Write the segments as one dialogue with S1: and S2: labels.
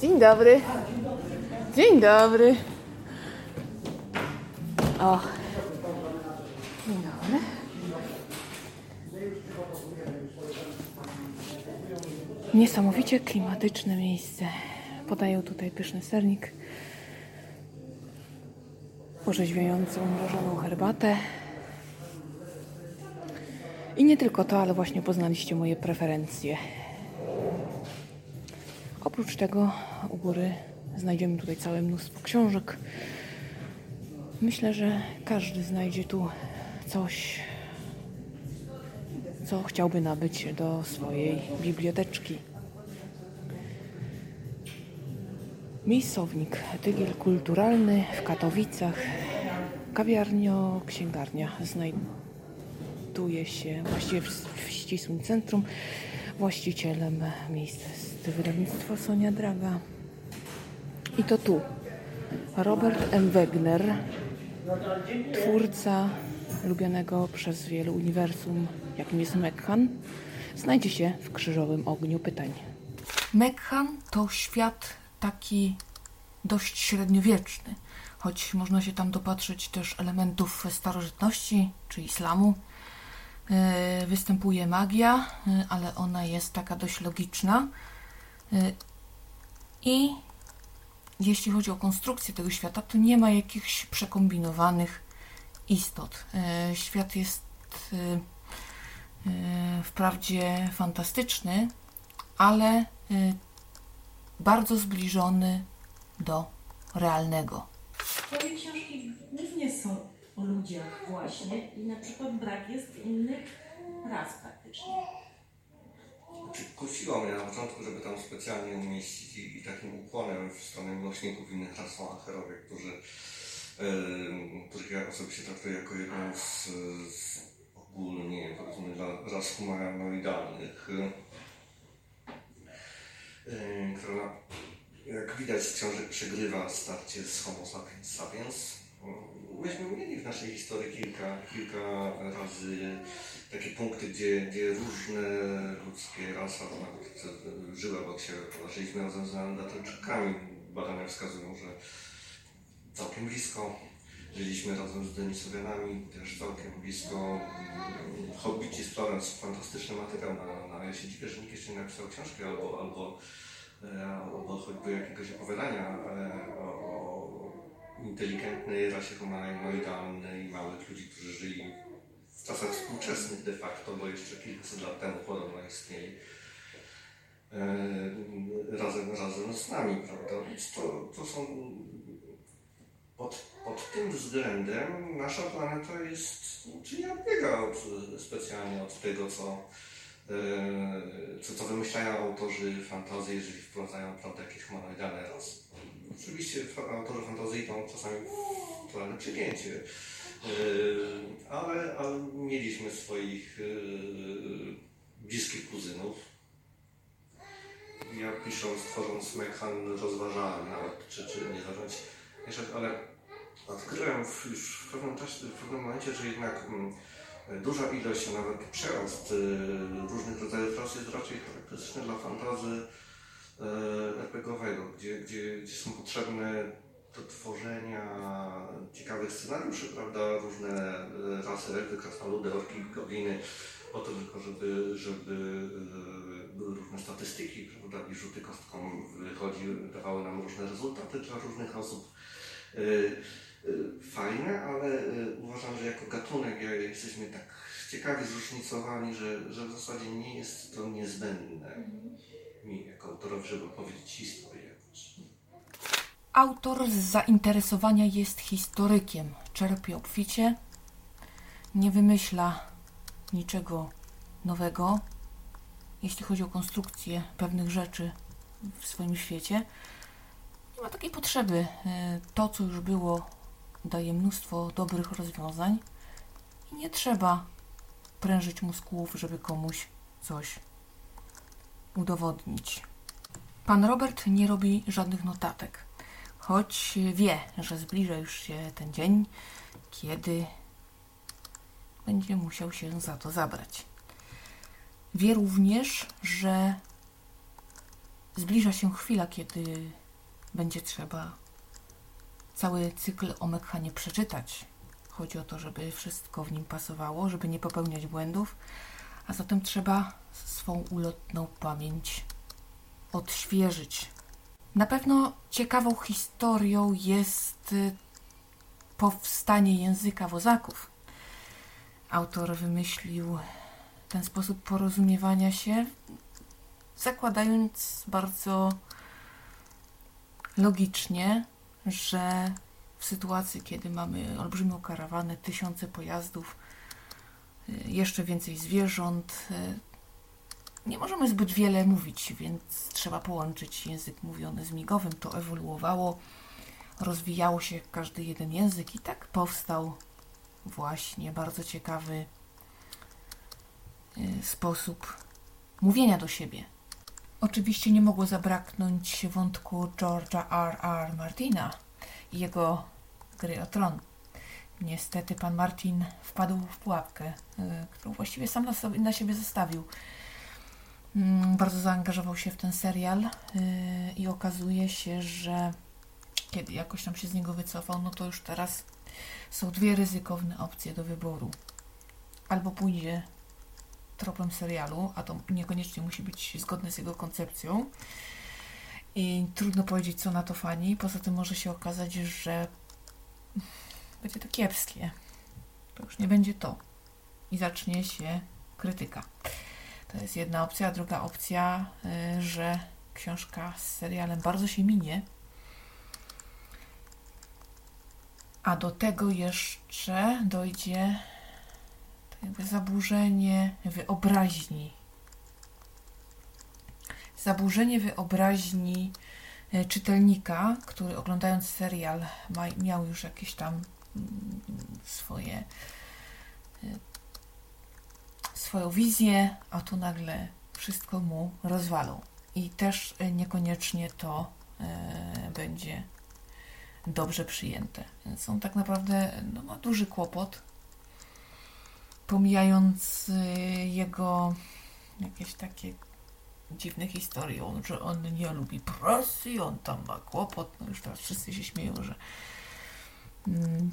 S1: Dzień dobry. Dzień dobry. O. Niesamowicie klimatyczne miejsce. Podają tutaj pyszny sernik, orzeźwiającą mrożoną herbatę. I nie tylko to, ale właśnie poznaliście moje preferencje. Oprócz tego u góry znajdziemy tutaj całe mnóstwo książek. Myślę, że każdy znajdzie tu coś, co chciałby nabyć do swojej biblioteczki. Miejscownik, tygiel kulturalny w Katowicach, kawiarnio, księgarnia znajduje się właściwie w, w ścisłym centrum. Właścicielem miejsca jest wydawnictwo Sonia Draga. I to tu Robert M. Wegner, twórca lubianego przez wielu uniwersum, jakim jest Mekhan, znajdzie się w krzyżowym ogniu pytań. Mekhan to świat taki dość średniowieczny, choć można się tam dopatrzyć też elementów starożytności czy islamu. E, Występuje magia, e, ale ona jest taka dość logiczna. E, I jeśli chodzi o konstrukcję tego świata, to nie ma jakichś przekombinowanych istot. Świat jest wprawdzie fantastyczny, ale bardzo zbliżony do realnego.
S2: Twoje książki głównie są o ludziach właśnie i na przykład brak jest innych ras praktycznie.
S3: Znaczy, Kusiło mnie na początku, żeby tam specjalnie umieścić i, i takim ukłonem w stronę miłośników innych ras są acherowie, którzy, yy, których ja osobiście traktuję jako jedną z, z ogólnie powiedzmy ras humanoidalnych, yy, która jak widać z książek przegrywa starcie z Homo sapiens sapiens. Myśmy mieli w naszej historii kilka, kilka razy takie punkty, gdzie, gdzie różne ludzkie rasy, a nawet e, żyły obok siebie, żyliśmy razem z Neandertalczykami. Badania wskazują, że całkiem blisko. Żyliśmy razem z Denisowianami, też całkiem blisko. Hobbici z Florence, fantastyczny materiał na, na ja się dziwię, że nikt jeszcze nie napisał książki albo, albo, choćby jakiegoś opowiadania o, o inteligentnej rasie humanoidalnej, małych ludzi, którzy żyli w czasach współczesnych de facto, bo jeszcze kilkaset lat temu podobno istnieli e, razem, razem z nami, prawda? Więc to, to są pod, pod tym względem nasza planeta jest, czy nie odbiega od, specjalnie od tego, co, co, co wymyślają autorzy fantazji, jeżeli wprowadzają prawda, jakieś humanoidalne rasy. Oczywiście autorzy fantazji idą czasami w totalne przegięcie, Yy, ale, ale mieliśmy swoich yy, bliskich kuzynów. Ja pisząc, tworząc Mekhan rozważałem nawet, czy, czy nie zacząć ale odkryłem już w pewnym czasie, w pewnym momencie, że jednak mm, duża ilość, a nawet przerost yy, różnych rodzajów ras jest raczej charakterystyczny dla fantazy yy, RPGowego, gdzie, gdzie, gdzie są potrzebne do tworzenia ciekawych scenariuszy, prawda, różne e, rasy, elfy, krasnoludy, orki, gobliny, po to tylko, żeby, żeby były różne statystyki, prawda, i rzuty kostką wychodziły, dawały nam różne rezultaty dla różnych osób. E, Fajne, ale e, uważam, że jako gatunek jesteśmy tak ciekawie zróżnicowani, że, że w zasadzie nie jest to niezbędne mi jako autorowi, żeby opowiedzieć historię jakąś.
S1: Autor z zainteresowania jest historykiem. Czerpie obficie, nie wymyśla niczego nowego, jeśli chodzi o konstrukcję pewnych rzeczy w swoim świecie. Nie ma takiej potrzeby. E, To, co już było daje mnóstwo dobrych rozwiązań i nie trzeba prężyć mózgów, żeby komuś coś udowodnić. Pan Robert nie robi żadnych notatek, choć wie, że zbliża już się ten dzień, kiedy będzie musiał się za to zabrać. Wie również, że zbliża się chwila, kiedy będzie trzeba cały cykl o przeczytać. Chodzi o to, żeby wszystko w nim pasowało, żeby nie popełniać błędów, a zatem trzeba swą ulotną pamięć odświeżyć. Na pewno ciekawą historią jest y, powstanie języka wozaków. Autor wymyślił ten sposób porozumiewania się, zakładając bardzo logicznie, że w sytuacji, kiedy mamy olbrzymią karawanę, tysiące pojazdów, y, jeszcze więcej zwierząt, y, nie możemy zbyt wiele mówić, więc trzeba połączyć język mówiony z migowym. To ewoluowało, rozwijało się każdy jeden język i tak powstał właśnie bardzo ciekawy y, sposób mówienia do siebie. Oczywiście nie mogło zabraknąć wątku George'a R. R. Martina i jego gry o tron. Niestety pan Martin wpadł w pułapkę, y, którą właściwie sam na, sobie, na siebie zostawił. Mm, Bardzo zaangażował się w ten serial y, i okazuje się, że kiedy jakoś tam się z niego wycofał, no to już teraz są dwie ryzykowne opcje do wyboru. Albo pójdzie tropem serialu, a to niekoniecznie musi być zgodne z jego koncepcją. I trudno powiedzieć, co na to fani. Poza tym może się okazać, że będzie to kiepskie. To już nie będzie to. I zacznie się krytyka. To jest jedna opcja, druga opcja, y, że książka z serialem bardzo się minie. A do tego jeszcze dojdzie jakby zaburzenie wyobraźni. Zaburzenie wyobraźni e, czytelnika, który oglądając serial ma, miał już jakieś tam mm, swoje e, swoją wizję, a tu nagle wszystko mu rozwalą. I też e, niekoniecznie to będzie dobrze przyjęte. Więc on tak naprawdę no, ma duży kłopot, pomijając y, jego jakieś takie dziwne historie, że on nie lubi pracy, on tam ma kłopot, no już teraz wszyscy się śmieją, że mm,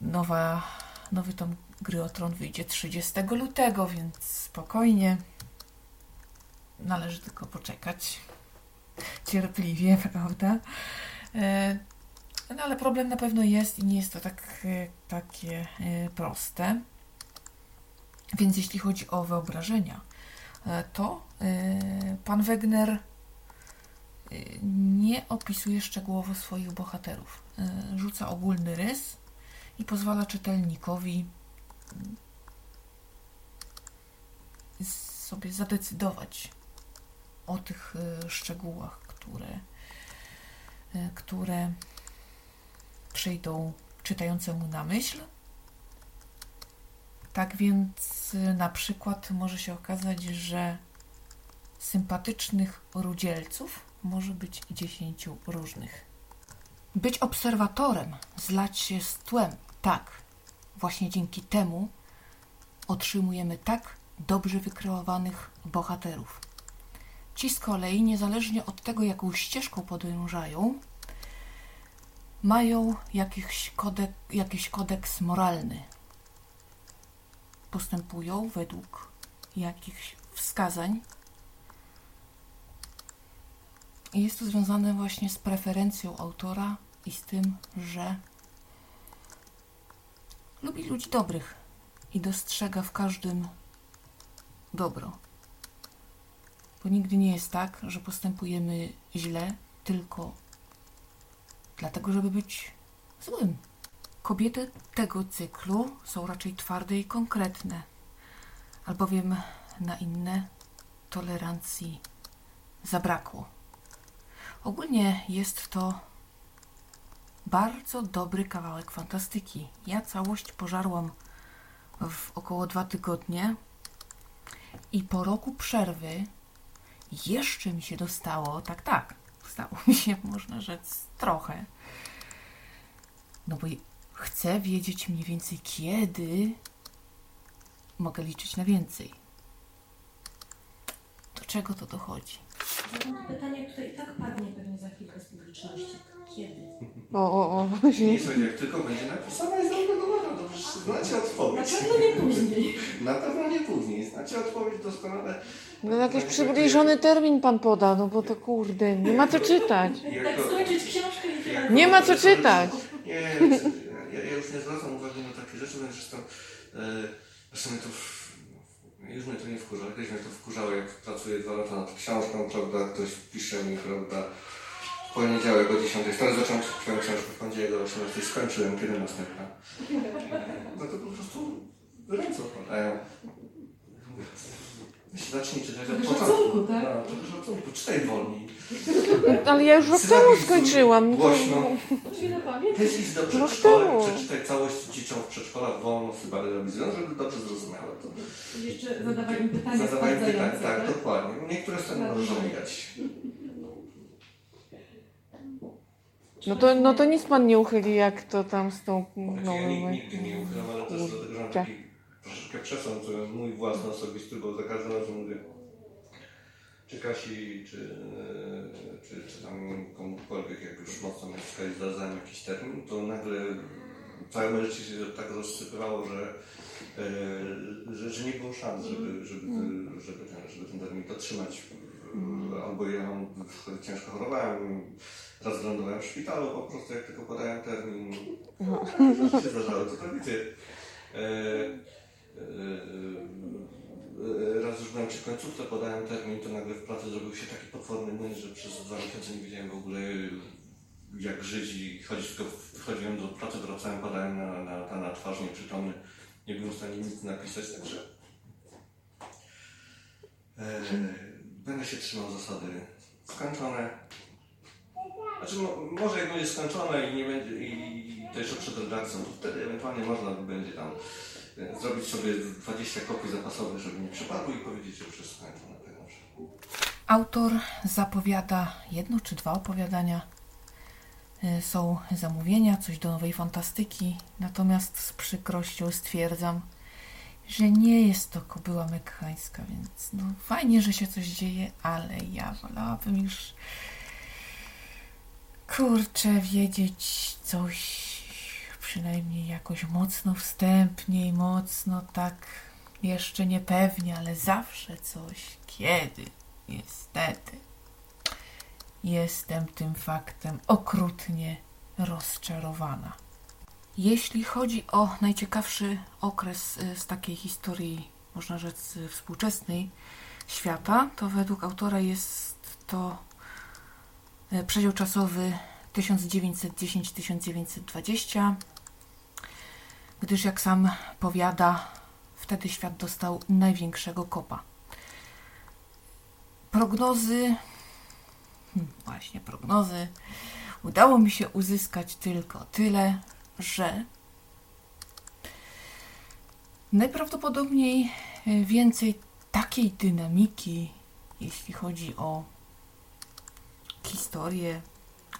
S1: nowa, nowy tom Gry o Tron wyjdzie 30 lutego, więc spokojnie należy tylko poczekać cierpliwie, prawda? E, No ale problem na pewno jest i nie jest to tak, e, takie e, proste. Więc jeśli chodzi o wyobrażenia, e, to e, pan Wegner e, nie opisuje szczegółowo swoich bohaterów. Rzuca ogólny rys i pozwala czytelnikowi mm, sobie zadecydować o tych szczegółach, które, które przyjdą czytającemu na myśl. Tak więc y, na przykład może się okazać, że sympatycznych rudzielców może być dziesięciu różnych. Być obserwatorem, zlać się z tłem, tak. Właśnie dzięki temu otrzymujemy tak dobrze wykreowanych bohaterów. Ci z kolei, niezależnie od tego, jaką ścieżką podążają, mają jakiś, kodek, jakiś kodeks moralny, postępują według jakichś wskazań. I jest to związane właśnie z preferencją autora i z tym, że lubi ludzi dobrych i dostrzega w każdym dobro. Bo nigdy nie jest tak, że postępujemy źle tylko dlatego, żeby być złym. Kobiety tego cyklu są raczej twarde i konkretne, albowiem na inne tolerancji zabrakło. Ogólnie jest to bardzo dobry kawałek fantastyki. Ja całość pożarłam w około dwa tygodnie i po roku przerwy jeszcze mi się dostało, tak, tak, stało mi się, można rzec, trochę. No bo chcę wiedzieć mniej więcej kiedy mogę liczyć na więcej. Do czego to dochodzi?
S2: Pytanie, które i tak padnie pewnie za chwilkę z publiczności. Kiedy?
S1: O, o, o.
S3: Nie słuchaj, jak tylko będzie napisana jest zaredagowana, to przecież znacie
S2: Na
S3: odpowiedź.
S2: pewno nie później.
S3: Na pewno nie później. Znacie odpowiedź doskonale.
S1: No jakiś przybliżony termin pan poda, no bo to kurde, nie ma co czytać.
S2: Tak skończyć książkę i tyle.
S1: Nie ma co czytać.
S3: Nie, nie zwracam uwagi na takie rzeczy, więc zresztą, e, zresztą mnie to, w- już mnie to nie wkurza, kiedyś mnie to wkurzało, jak pracuję dwa lata nad książką, prawda, ktoś pisze mi, prawda, w poniedziałek o 10, teraz zacząłem twoją książkę w poniedziałek o 18, skończyłem, kiedy następna. No to po prostu ręce opadają. Zacznij czytać od początku.
S2: tak?
S3: No, trochę szacunku, czytaj wolniej.
S1: Ale ja już rok temu skończyłam.
S3: Głośno. Jest idź do
S1: No
S3: przedszkola, przeczytaj całość dzieciom w przedszkolach wolno sybarylobizm, żeby dobrze zrozumiały to.
S2: Jeszcze zadawaj mi pytania
S3: Zadawaj pytań,
S2: sprawdzające,
S3: tak,
S2: tak?
S3: dokładnie. Niektóre
S2: Tak.
S3: możesz omijać.
S1: No to, no to nic pan nie uchyli, jak to tam z tą... No,
S3: ja
S1: no,
S3: nigdy,
S1: no.
S3: nigdy nie uchylam, ale też dlatego, że mam taki troszeczkę przesąd e, mój własny, osobisty, bo za każdym razem mówię, czy Kasi, czy, e, czy, czy tam komukolwiek, jak już mocno skali zdradzałem jakiś termin, to nagle całe moje życie się tak rozsypywało, że, e, że, że nie było szans, żeby, żeby, żeby, ten, żeby ten termin dotrzymać. Albo ja ciężko chorowałem, raz lądowałem w szpitalu, po prostu jak tylko podałem termin, no, się zdarzało, to tak E, e, e, raz już byłem przy końcówce, podałem termin, to nagle w pracy zrobił się taki potworny młyn, że przez dwa miesiące nie wiedziałem w ogóle jak żyć i chodzić, tylko wchodziłem do pracy, wracałem, padałem na, na, na, twarz nieprzytomny, nie byłem w stanie nic napisać, także e, będę się trzymał zasady skończone. Znaczy, mo, może jak będzie skończone i nie będzie, i to jeszcze przed redakcją, to wtedy ewentualnie można będzie tam zrobić sobie 20 kopii zapasowych, żeby nie przepadły i powiedzieć, że już jest na przykład.
S1: Autor zapowiada jedno czy dwa opowiadania. Y, Są zamówienia, coś do nowej fantastyki, natomiast z przykrością stwierdzam, że nie jest to kobyła mekkańska, więc no fajnie, że się coś dzieje, ale ja wolałabym już kurczę wiedzieć coś przynajmniej jakoś mocno wstępniej, mocno tak jeszcze niepewnie, ale zawsze coś. Kiedy? Niestety. Jestem tym faktem okrutnie rozczarowana. Jeśli chodzi o najciekawszy okres y, z takiej historii, można rzec y, współczesnej świata, to według autora jest to y, przedział czasowy 1910-1920, gdyż jak sam powiada, wtedy świat dostał największego kopa. Prognozy, hmm, właśnie prognozy, udało mi się uzyskać tylko tyle, że najprawdopodobniej y, więcej takiej dynamiki, jeśli chodzi o historię,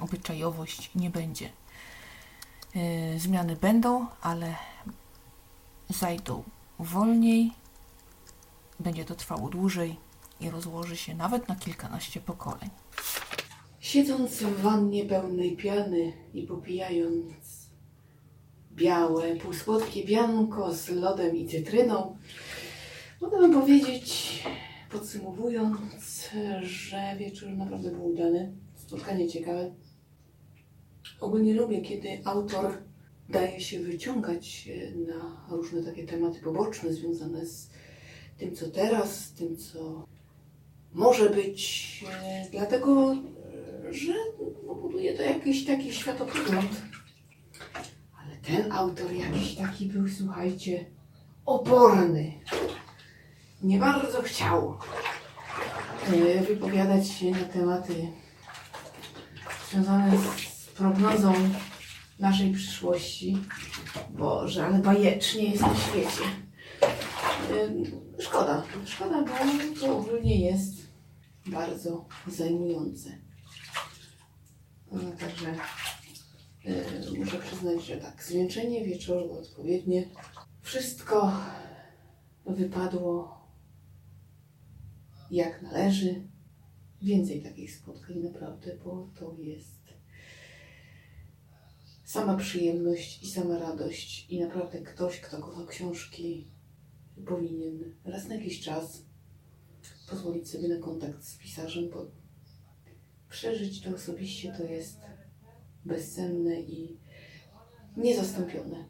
S1: obyczajowość, nie będzie. Y, Zmiany będą, ale zajdą wolniej, będzie to trwało dłużej i rozłoży się nawet na kilkanaście pokoleń.
S4: Siedząc w wannie pełnej piany i popijając białe, półsłodkie bianko z lodem i cytryną, mogę powiedzieć, podsumowując, że wieczór naprawdę był udany, spotkanie ciekawe. Ogólnie lubię, kiedy autor daje się wyciągać e, na różne takie tematy poboczne związane z tym, co teraz, z tym, co może być, e, dlatego, e, że no, buduje to jakiś taki światopogląd. Ale ten autor jakiś taki był, słuchajcie, oporny. Nie bardzo chciał wypowiadać się na tematy związane z prognozą
S1: naszej przyszłości. Boże, ale bajecznie jest na świecie. Szkoda, szkoda, bo to ogólnie jest bardzo zajmujące. No, także y, muszę przyznać, że tak, zwieńczenie wieczoru odpowiednie. Wszystko wypadło jak należy. Więcej takich spotkań naprawdę, bo to jest sama przyjemność i sama radość. I naprawdę ktoś, kto kocha książki, powinien raz na jakiś czas pozwolić sobie na kontakt z pisarzem, bo przeżyć to osobiście to jest bezcenne i niezastąpione.